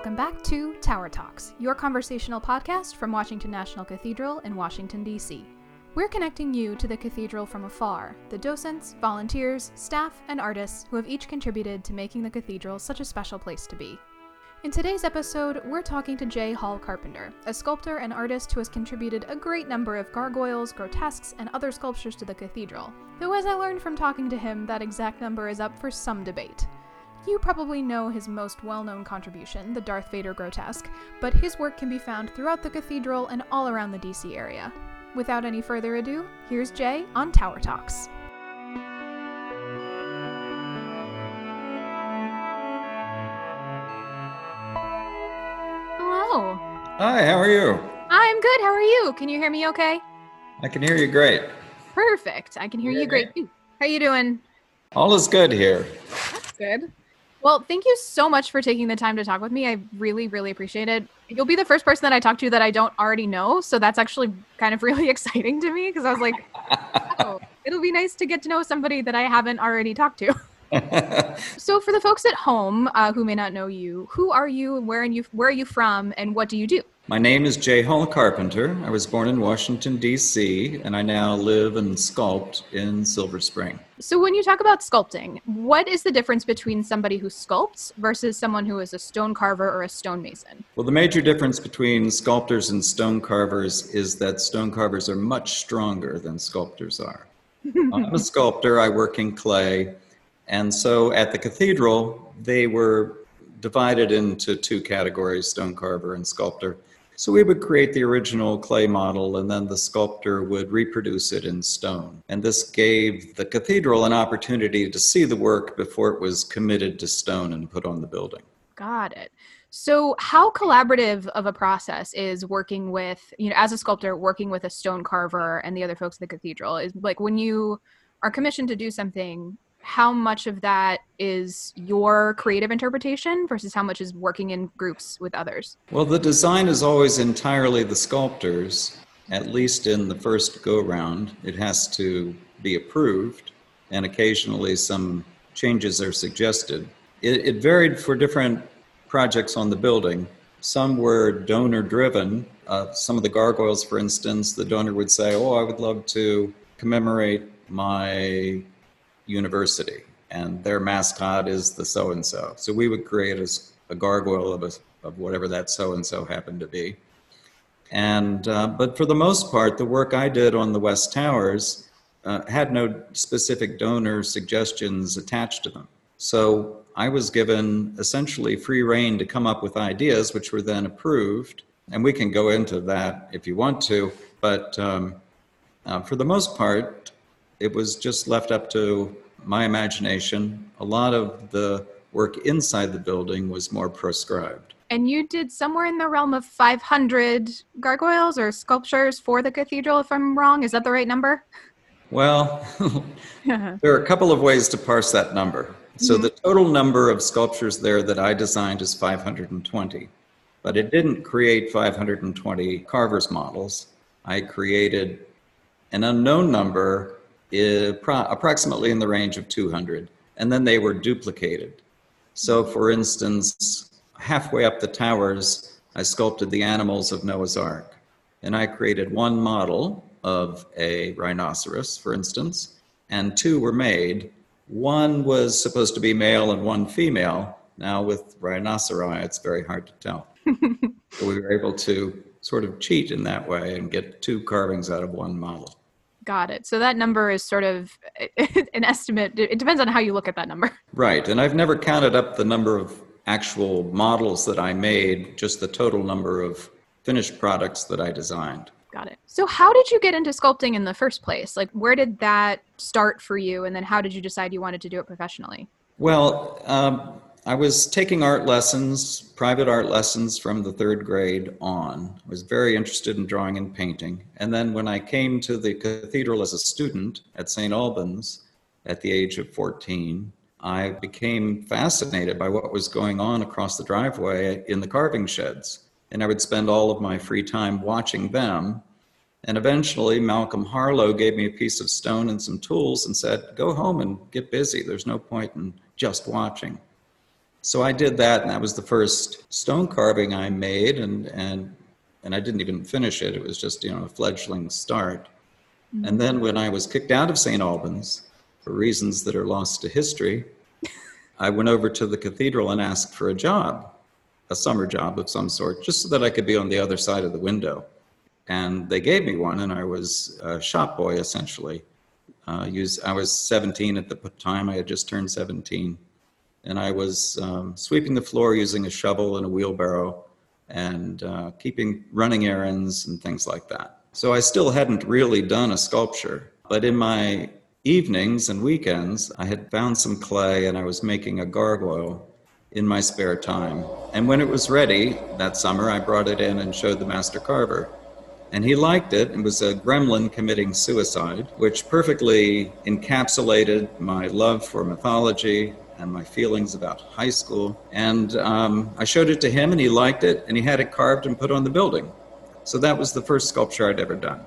welcome back to Tower Talks, your conversational podcast from Washington National Cathedral in Washington, D.C. We're connecting you to the cathedral from afar, the docents, volunteers, staff, and artists who have each contributed to making the cathedral such a special place to be. In today's episode, we're talking to Jay Hall Carpenter, a sculptor and artist who has contributed a great number of gargoyles, grotesques, and other sculptures to the cathedral. Though, as I learned from talking to him, that exact number is up for some debate. You probably know his most well known contribution, the Darth Vader grotesque, but his work can be found throughout the cathedral and all around the DC area. Without any further ado, here's Jay on Tower Talks. Hello. Hi, how are you? I'm good. How are you? Can you hear me okay? I can hear you great. Perfect. I can hear you great too. How you doing? All is good here. That's good. Well, thank you so much for taking the time to talk with me. I really, really appreciate it. You'll be the first person that I talk to that I don't already know. So that's actually kind of really exciting to me because I was like, oh, it'll be nice to get to know somebody that I haven't already talked to. so for the folks at home uh, who may not know you, who are you, where, and you, where are you from, and what do you do? My name is Jay Hall Carpenter. I was born in Washington, D.C., and I now live and sculpt in Silver Spring. So, when you talk about sculpting, what is the difference between somebody who sculpts versus someone who is a stone carver or a stonemason? Well, the major difference between sculptors and stone carvers is that stone carvers are much stronger than sculptors are. I'm a sculptor, I work in clay, and so at the cathedral, they were divided into two categories stone carver and sculptor. So we would create the original clay model and then the sculptor would reproduce it in stone. And this gave the cathedral an opportunity to see the work before it was committed to stone and put on the building. Got it. So, how collaborative of a process is working with, you know, as a sculptor, working with a stone carver and the other folks at the cathedral? Is like when you are commissioned to do something, how much of that is your creative interpretation versus how much is working in groups with others? Well, the design is always entirely the sculptor's, at least in the first go round. It has to be approved, and occasionally some changes are suggested. It, it varied for different projects on the building. Some were donor driven. Uh, some of the gargoyles, for instance, the donor would say, Oh, I would love to commemorate my university, and their mascot is the so and so. So we would create a, a gargoyle of, a, of whatever that so and so happened to be. And uh, but for the most part, the work I did on the West Towers uh, had no specific donor suggestions attached to them. So I was given essentially free reign to come up with ideas, which were then approved. And we can go into that if you want to. But um, uh, for the most part, it was just left up to my imagination. A lot of the work inside the building was more proscribed. And you did somewhere in the realm of 500 gargoyles or sculptures for the cathedral, if I'm wrong. Is that the right number? Well, there are a couple of ways to parse that number. So mm-hmm. the total number of sculptures there that I designed is 520, but it didn't create 520 carvers models. I created an unknown number approximately in the range of 200, and then they were duplicated. So, for instance, halfway up the towers, I sculpted the animals of Noah's Ark, and I created one model of a rhinoceros, for instance, and two were made. One was supposed to be male and one female. Now, with rhinoceri, it's very hard to tell. so we were able to sort of cheat in that way and get two carvings out of one model. Got it. So that number is sort of an estimate. It depends on how you look at that number. Right. And I've never counted up the number of actual models that I made, just the total number of finished products that I designed. Got it. So how did you get into sculpting in the first place? Like where did that start for you and then how did you decide you wanted to do it professionally? Well, um, I was taking art lessons, private art lessons from the third grade on. I was very interested in drawing and painting. And then when I came to the cathedral as a student at St. Albans at the age of 14, I became fascinated by what was going on across the driveway in the carving sheds. And I would spend all of my free time watching them. And eventually, Malcolm Harlow gave me a piece of stone and some tools and said, Go home and get busy. There's no point in just watching. So I did that, and that was the first stone carving I made, and and and I didn't even finish it. It was just you know a fledgling start. Mm-hmm. And then when I was kicked out of St. Albans for reasons that are lost to history, I went over to the cathedral and asked for a job, a summer job of some sort, just so that I could be on the other side of the window. And they gave me one, and I was a shop boy essentially. Uh, use, I was 17 at the time. I had just turned 17 and I was um, sweeping the floor using a shovel and a wheelbarrow and uh, keeping running errands and things like that. So I still hadn't really done a sculpture, but in my evenings and weekends, I had found some clay and I was making a gargoyle in my spare time. And when it was ready that summer, I brought it in and showed the master carver. And he liked it. It was a gremlin committing suicide, which perfectly encapsulated my love for mythology and my feelings about high school. And um, I showed it to him, and he liked it, and he had it carved and put on the building. So that was the first sculpture I'd ever done.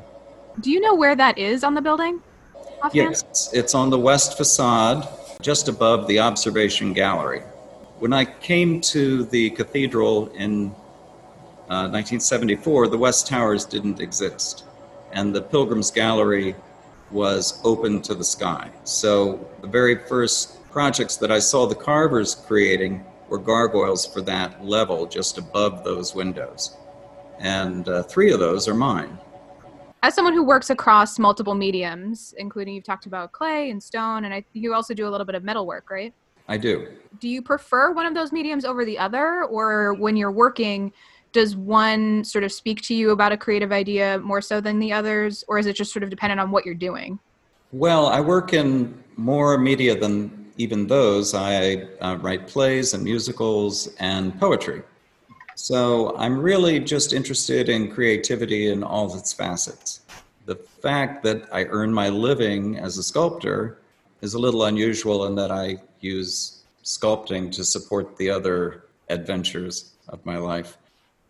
Do you know where that is on the building? Offhand? Yes, it's on the west facade, just above the observation gallery. When I came to the cathedral in uh, 1974, the West Towers didn't exist, and the Pilgrims Gallery was open to the sky. So the very first projects that I saw the carvers creating were gargoyles for that level, just above those windows. And uh, three of those are mine. As someone who works across multiple mediums, including you've talked about clay and stone, and I, you also do a little bit of metal work, right? I do. Do you prefer one of those mediums over the other, or when you're working, does one sort of speak to you about a creative idea more so than the others, or is it just sort of dependent on what you're doing? Well, I work in more media than even those, I uh, write plays and musicals and poetry. So I'm really just interested in creativity in all its facets. The fact that I earn my living as a sculptor is a little unusual in that I use sculpting to support the other adventures of my life.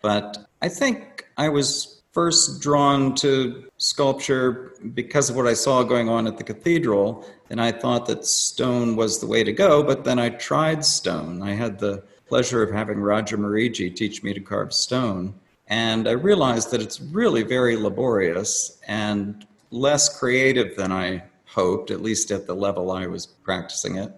But I think I was first drawn to sculpture because of what I saw going on at the cathedral. And I thought that stone was the way to go, but then I tried stone. I had the pleasure of having Roger Morigi teach me to carve stone. And I realized that it's really very laborious and less creative than I hoped, at least at the level I was practicing it.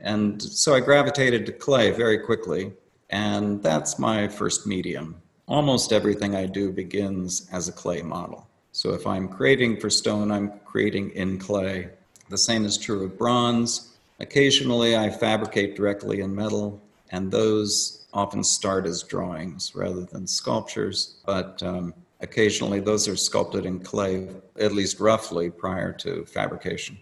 And so I gravitated to clay very quickly. And that's my first medium almost everything I do begins as a clay model. So if I'm creating for stone, I'm creating in clay. The same is true of bronze. Occasionally, I fabricate directly in metal, and those often start as drawings rather than sculptures. But um, occasionally, those are sculpted in clay, at least roughly, prior to fabrication.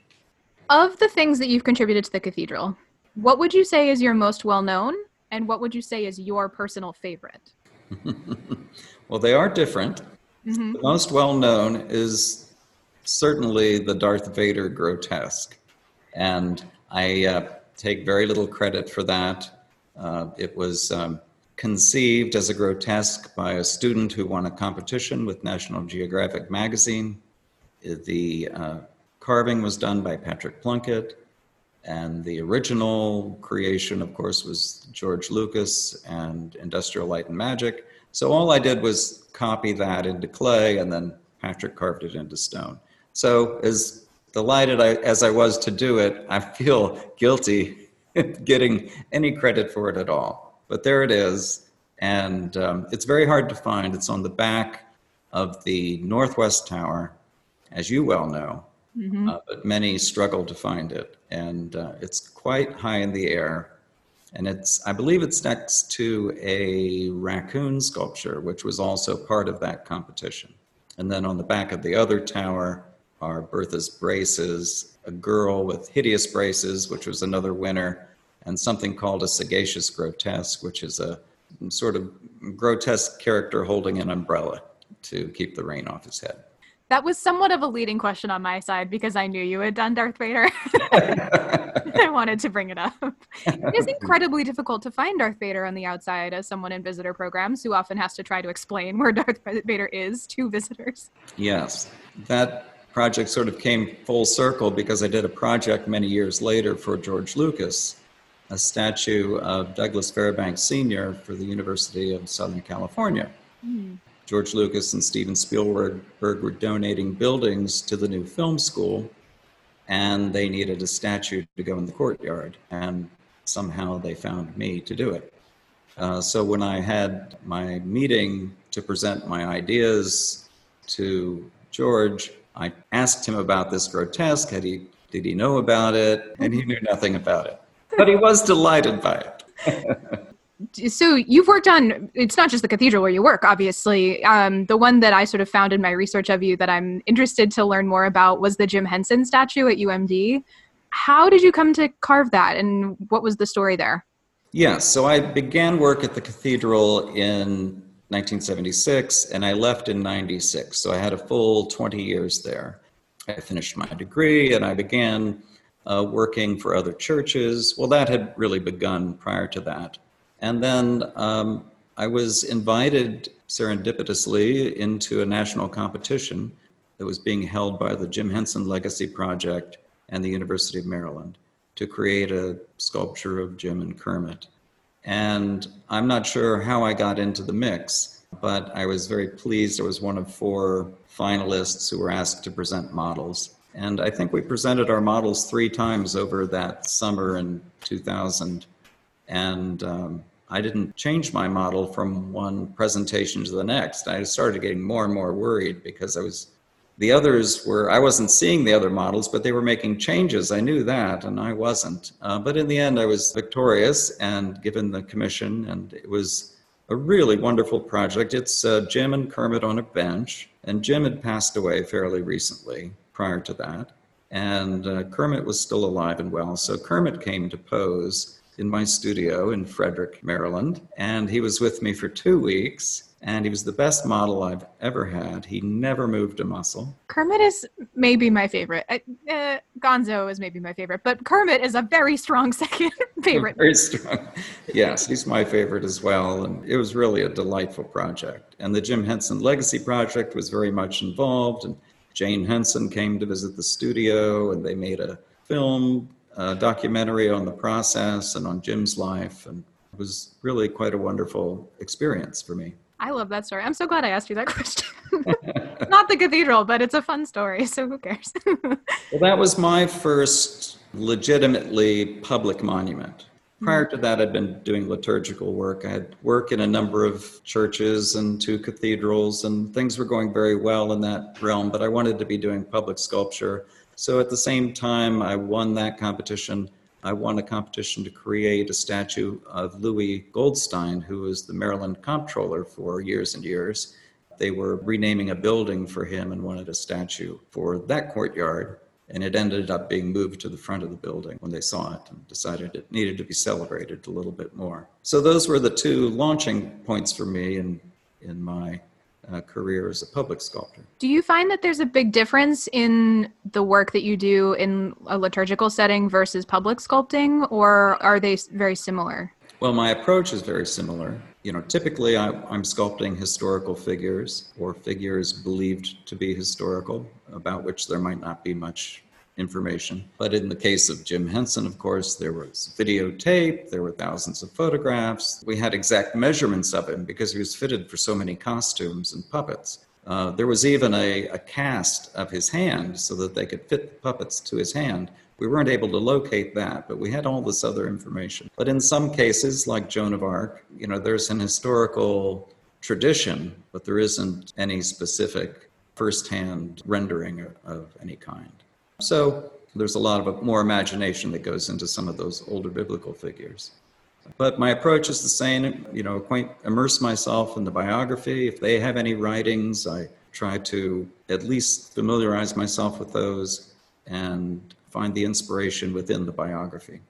Of the things that you've contributed to the cathedral, what would you say is your most well known, and what would you say is your personal favorite? well, they are different. Mm-hmm. The most well known is certainly the Darth Vader grotesque. And I uh, take very little credit for that. Uh, it was um, conceived as a grotesque by a student who won a competition with National Geographic magazine. The uh, carving was done by Patrick Plunkett. And the original creation, of course, was George Lucas and Industrial Light and Magic. So all I did was copy that into clay, and then Patrick carved it into stone. So as delighted I, as I was to do it, I feel guilty getting any credit for it at all. But there it is, and um, it's very hard to find. It's on the back of the Northwest Tower, as you well know mm-hmm. uh, but many struggle to find it. And uh, it's quite high in the air. And it's, I believe it's next to a raccoon sculpture, which was also part of that competition. And then on the back of the other tower are Bertha's braces, a girl with hideous braces, which was another winner, and something called a sagacious grotesque, which is a sort of grotesque character holding an umbrella to keep the rain off his head. That was somewhat of a leading question on my side because I knew you had done Darth Vader. I wanted to bring it up. It is incredibly difficult to find Darth Vader on the outside as someone in visitor programs who often has to try to explain where Darth Vader is to visitors. Yes. That project sort of came full circle because I did a project many years later for George Lucas a statue of Douglas Fairbanks Sr. for the University of Southern California. Mm. George Lucas and Steven Spielberg were donating buildings to the new film school, and they needed a statue to go in the courtyard. And somehow they found me to do it. Uh, so when I had my meeting to present my ideas to George, I asked him about this grotesque. Had he, did he know about it? And he knew nothing about it. But he was delighted by it. so you've worked on it's not just the cathedral where you work obviously um, the one that i sort of found in my research of you that i'm interested to learn more about was the jim henson statue at umd how did you come to carve that and what was the story there Yes, so I began work at the cathedral in 1976 and I left in 96. So I had a full 20 years there. I finished my degree and I began uh, working for other churches. Well, that had really begun prior to that. And then um, I was invited serendipitously into a national competition that was being held by the Jim Henson Legacy Project and the University of Maryland to create a sculpture of Jim and Kermit. And I'm not sure how I got into the mix, but I was very pleased. I was one of four finalists who were asked to present models. And I think we presented our models three times over that summer in 2000. And um, I didn't change my model from one presentation to the next. I started getting more and more worried because I was the others were, I wasn't seeing the other models, but they were making changes. I knew that, and I wasn't. Uh, but in the end, I was victorious and given the commission, and it was a really wonderful project. It's uh, Jim and Kermit on a bench, and Jim had passed away fairly recently prior to that. And uh, Kermit was still alive and well. So Kermit came to pose in my studio in Frederick, Maryland, and he was with me for two weeks and he was the best model I've ever had. He never moved a muscle. Kermit is maybe my favorite. Uh, uh, Gonzo is maybe my favorite, but Kermit is a very strong second favorite. very strong. Yes, he's my favorite as well. And it was really a delightful project. And the Jim Henson Legacy Project was very much involved. And Jane Henson came to visit the studio, and they made a film a documentary on the process and on Jim's life. And it was really quite a wonderful experience for me. I love that story. I'm so glad I asked you that question. Not the cathedral, but it's a fun story, so who cares? well, that was my first legitimately public monument. Prior to hmm. that, I'd been doing liturgical work. I had work in a number of churches and two cathedrals, and things were going very well in that realm, but I wanted to be doing public sculpture. So at the same time, I won that competition. I won a competition to create a statue of Louis Goldstein, who was the Maryland comptroller for years and years. They were renaming a building for him and wanted a statue for that courtyard. And it ended up being moved to the front of the building when they saw it and decided it needed to be celebrated a little bit more. So those were the two launching points for me in, in my uh, career as a public sculptor. Do you find that there's a big difference in the work that you do in a liturgical setting versus public sculpting, or are they very similar? Well, my approach is very similar. You know, typically I, am sculpting historical figures or figures believed to be historical, about which there might not be much information. But in the case of Jim Henson, of course, there was videotape, there were thousands of photographs. We had exact measurements of him because he was fitted for so many costumes and puppets. Uh, there was even a, a cast of his hand so that they could fit the puppets to his hand. We weren't able to locate that, but we had all this other information. But in some cases, like Joan of Arc, you know, there's an historical tradition, but there isn't any specific firsthand rendering of, of any kind. So there's a lot of uh, more imagination that goes into some of those older biblical figures. But my approach is the same, you know, acquaint, immerse myself in the biography. If they have any writings, I try to at least familiarize myself with those and find the inspiration within the biography.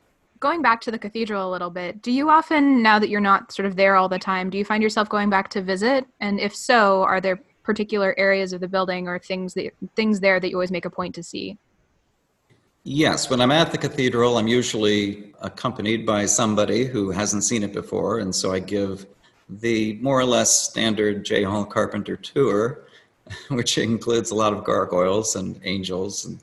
Going back to the cathedral a little bit, do you often, now that you're not sort of there all the time, do you find yourself going back to visit? And if so, are there particular areas of the building or things that things there that you always make a point to see? Yes, when I'm at the cathedral, I'm usually accompanied by somebody who hasn't seen it before, and so I give the more or less standard Jay Hall Carpenter tour, which includes a lot of gargoyles and angels and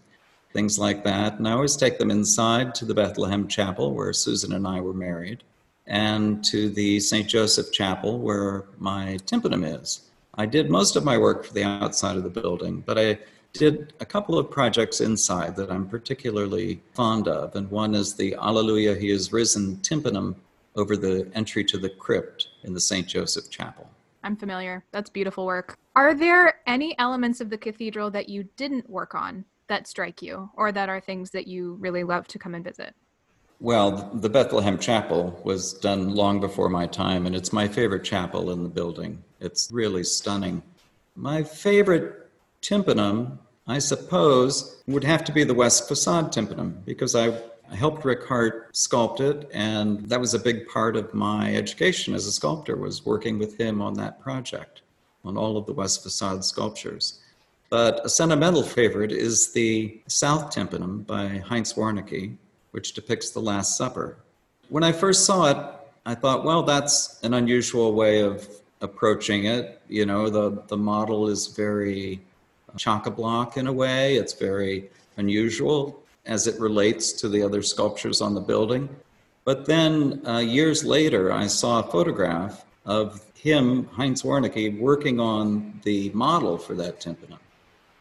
things like that. And I always take them inside to the Bethlehem Chapel where Susan and I were married, and to the St. Joseph Chapel where my tympanum is. I did most of my work for the outside of the building, but I did a couple of projects inside that I'm particularly fond of. And one is the Alleluia, He is Risen tympanum over the entry to the crypt in the St. Joseph Chapel. I'm familiar. That's beautiful work. Are there any elements of the cathedral that you didn't work on that strike you, or that are things that you really love to come and visit? Well, the Bethlehem Chapel was done long before my time, and it's my favorite chapel in the building. It's really stunning. My favorite tympanum, I suppose, would have to be the west facade tympanum because I helped Rick Hart sculpt it, and that was a big part of my education as a sculptor was working with him on that project, on all of the west facade sculptures. But a sentimental favorite is the South Tympanum by Heinz Warnecke, which depicts the Last Supper. When I first saw it, I thought, well, that's an unusual way of approaching it. You know, the, the model is very chock a block in a way, it's very unusual as it relates to the other sculptures on the building. But then uh, years later, I saw a photograph of him, Heinz Warnecke, working on the model for that tympanum.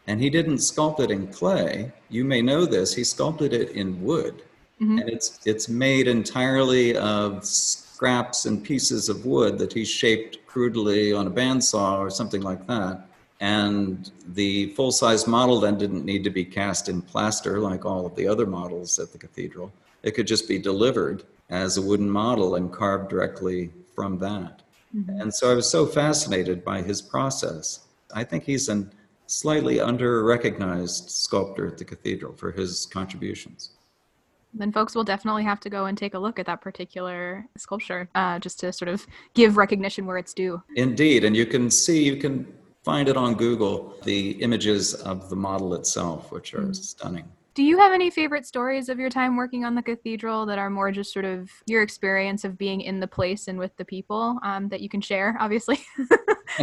And he didn't sculpt it in clay. You may know this. He sculpted it in wood. Mm-hmm. And it's, it's made entirely of scraps and pieces of wood that he shaped crudely on a bandsaw or something like that. And the full size model then didn't need to be cast in plaster like all of the other models at the cathedral. It could just be delivered as a wooden model and carved directly from that. Mm-hmm. And so I was so fascinated by his process. I think he's a slightly under recognized sculptor at the cathedral for his contributions then folks will definitely have to go and take a look at that particular sculpture uh, just to sort of give recognition where it's due. Indeed. And you can see, you can find it on Google, the images of the model itself, which are mm. stunning. Do you have any favorite stories of your time working on the cathedral that are more just sort of your experience of being in the place and with the people um, that you can share, obviously?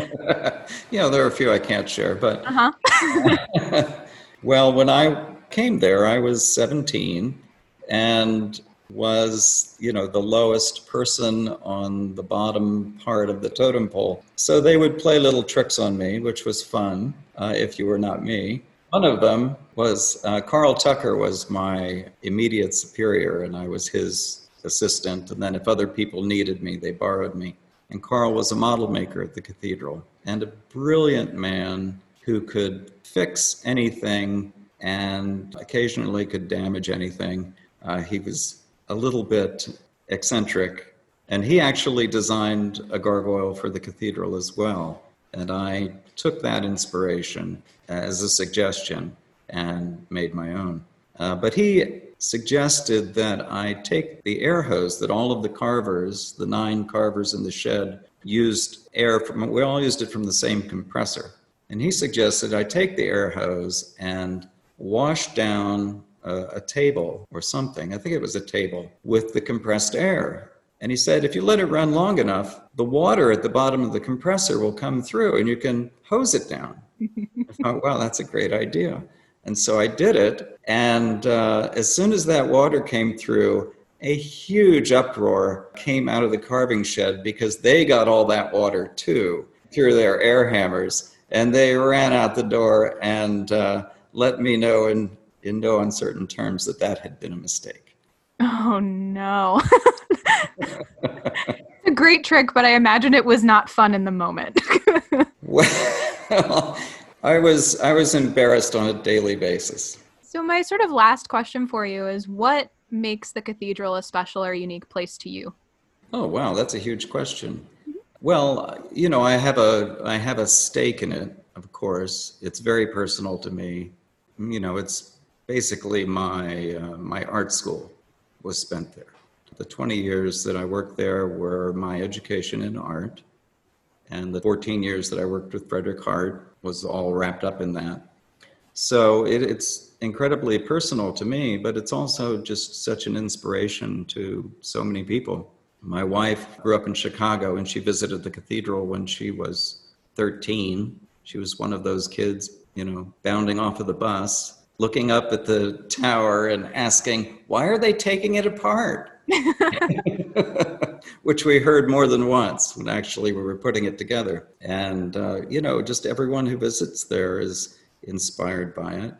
yeah, there are a few I can't share, but. Uh-huh. well, when I came there, I was 17 and was, you know, the lowest person on the bottom part of the totem pole. So they would play little tricks on me, which was fun uh, if you were not me. One of them was uh, Carl Tucker was my immediate superior, and I was his assistant. And then if other people needed me, they borrowed me. And Carl was a model maker at the cathedral and a brilliant man who could fix anything and occasionally could damage anything. Uh, he was a little bit eccentric. And he actually designed a gargoyle for the cathedral as well. And I took that inspiration as a suggestion and made my own. Uh, but he suggested that I take the air hose that all of the carvers, the nine carvers in the shed, used air from, we all used it from the same compressor. And he suggested I take the air hose and wash down a, a table or something, I think it was a table, with the compressed air. And he said, if you let it run long enough, the water at the bottom of the compressor will come through and you can hose it down. I thought, wow, that's a great idea. And so I did it. And uh, as soon as that water came through, a huge uproar came out of the carving shed because they got all that water too through their air hammers. And they ran out the door and uh, let me know in in no uncertain terms that that had been a mistake. Oh no. a great trick, but I imagine it was not fun in the moment. well, I was I was embarrassed on a daily basis. So my sort of last question for you is what makes the cathedral a special or unique place to you? Oh wow, that's a huge question. Well, you know, I have a I have a stake in it, of course. It's very personal to me. You know, it's basically my uh, my art school was spent there. The 20 years that I worked there were my education in art, and the 14 years that I worked with Frederick Hart was all wrapped up in that. So it, it's incredibly personal to me, but it's also just such an inspiration to so many people. My wife grew up in Chicago and she visited the cathedral when she was 13. She was one of those kids, you know, bounding off of the bus looking up at the tower and asking, why are they taking it apart? Which we heard more than once when actually we were putting it together. And, uh, you know, just everyone who visits there is inspired by it.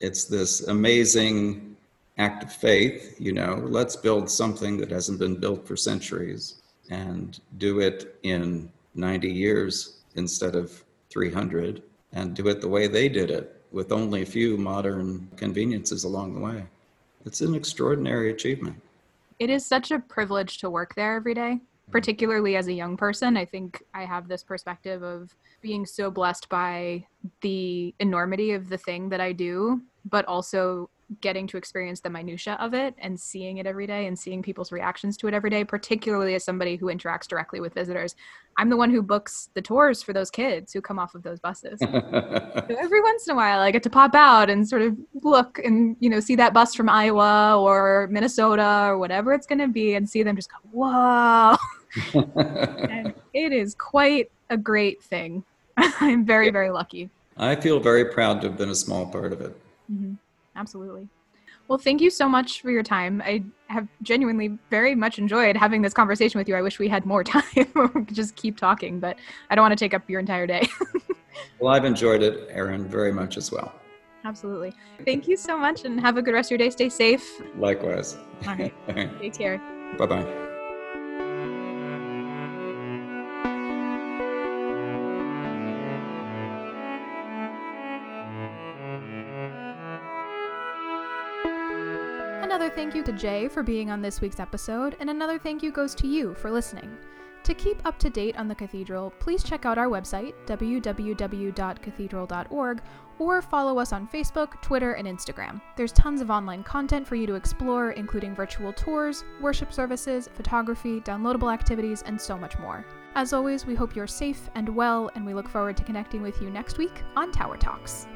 It's this amazing act of faith, you know, let's build something that hasn't been built for centuries and do it in 90 years instead of 300 and do it the way they did it with only a few modern conveniences along the way. It's an extraordinary achievement. It is such a privilege to work there every day, particularly as a young person. I think I have this perspective of being so blessed by the enormity of the thing that I do, but also getting to experience the minutia of it and seeing it every day and seeing people's reactions to it every day particularly as somebody who interacts directly with visitors. I'm the one who books the tours for those kids who come off of those buses. So every once in a while i get to pop out and sort of look and you know see that bus from iowa or minnesota or whatever it's going to be and see them just go whoa. And it is quite a great thing. I'm very very lucky. I feel very proud to have been a small part of it. Mm-hmm absolutely. Well, thank you so much for your time. I have genuinely very much enjoyed having this conversation with you. I wish we had more time we could just keep talking, but I don't want to take up your entire day. well, I've enjoyed it, Erin, very much as well. Absolutely. Thank you so much and have a good rest of your day. Stay safe. Likewise. All right. Take care. Bye bye. Thank you to Jay for being on this week's episode, and another thank you goes to you for listening. To keep up to date on the cathedral, please check out our website, www.cathedral.org, or follow us on Facebook, Twitter, and Instagram. There's tons of online content for you to explore, including virtual tours, worship services, photography, downloadable activities, and so much more. As always, we hope you're safe and well, and we look forward to connecting with you next week on Tower Talks.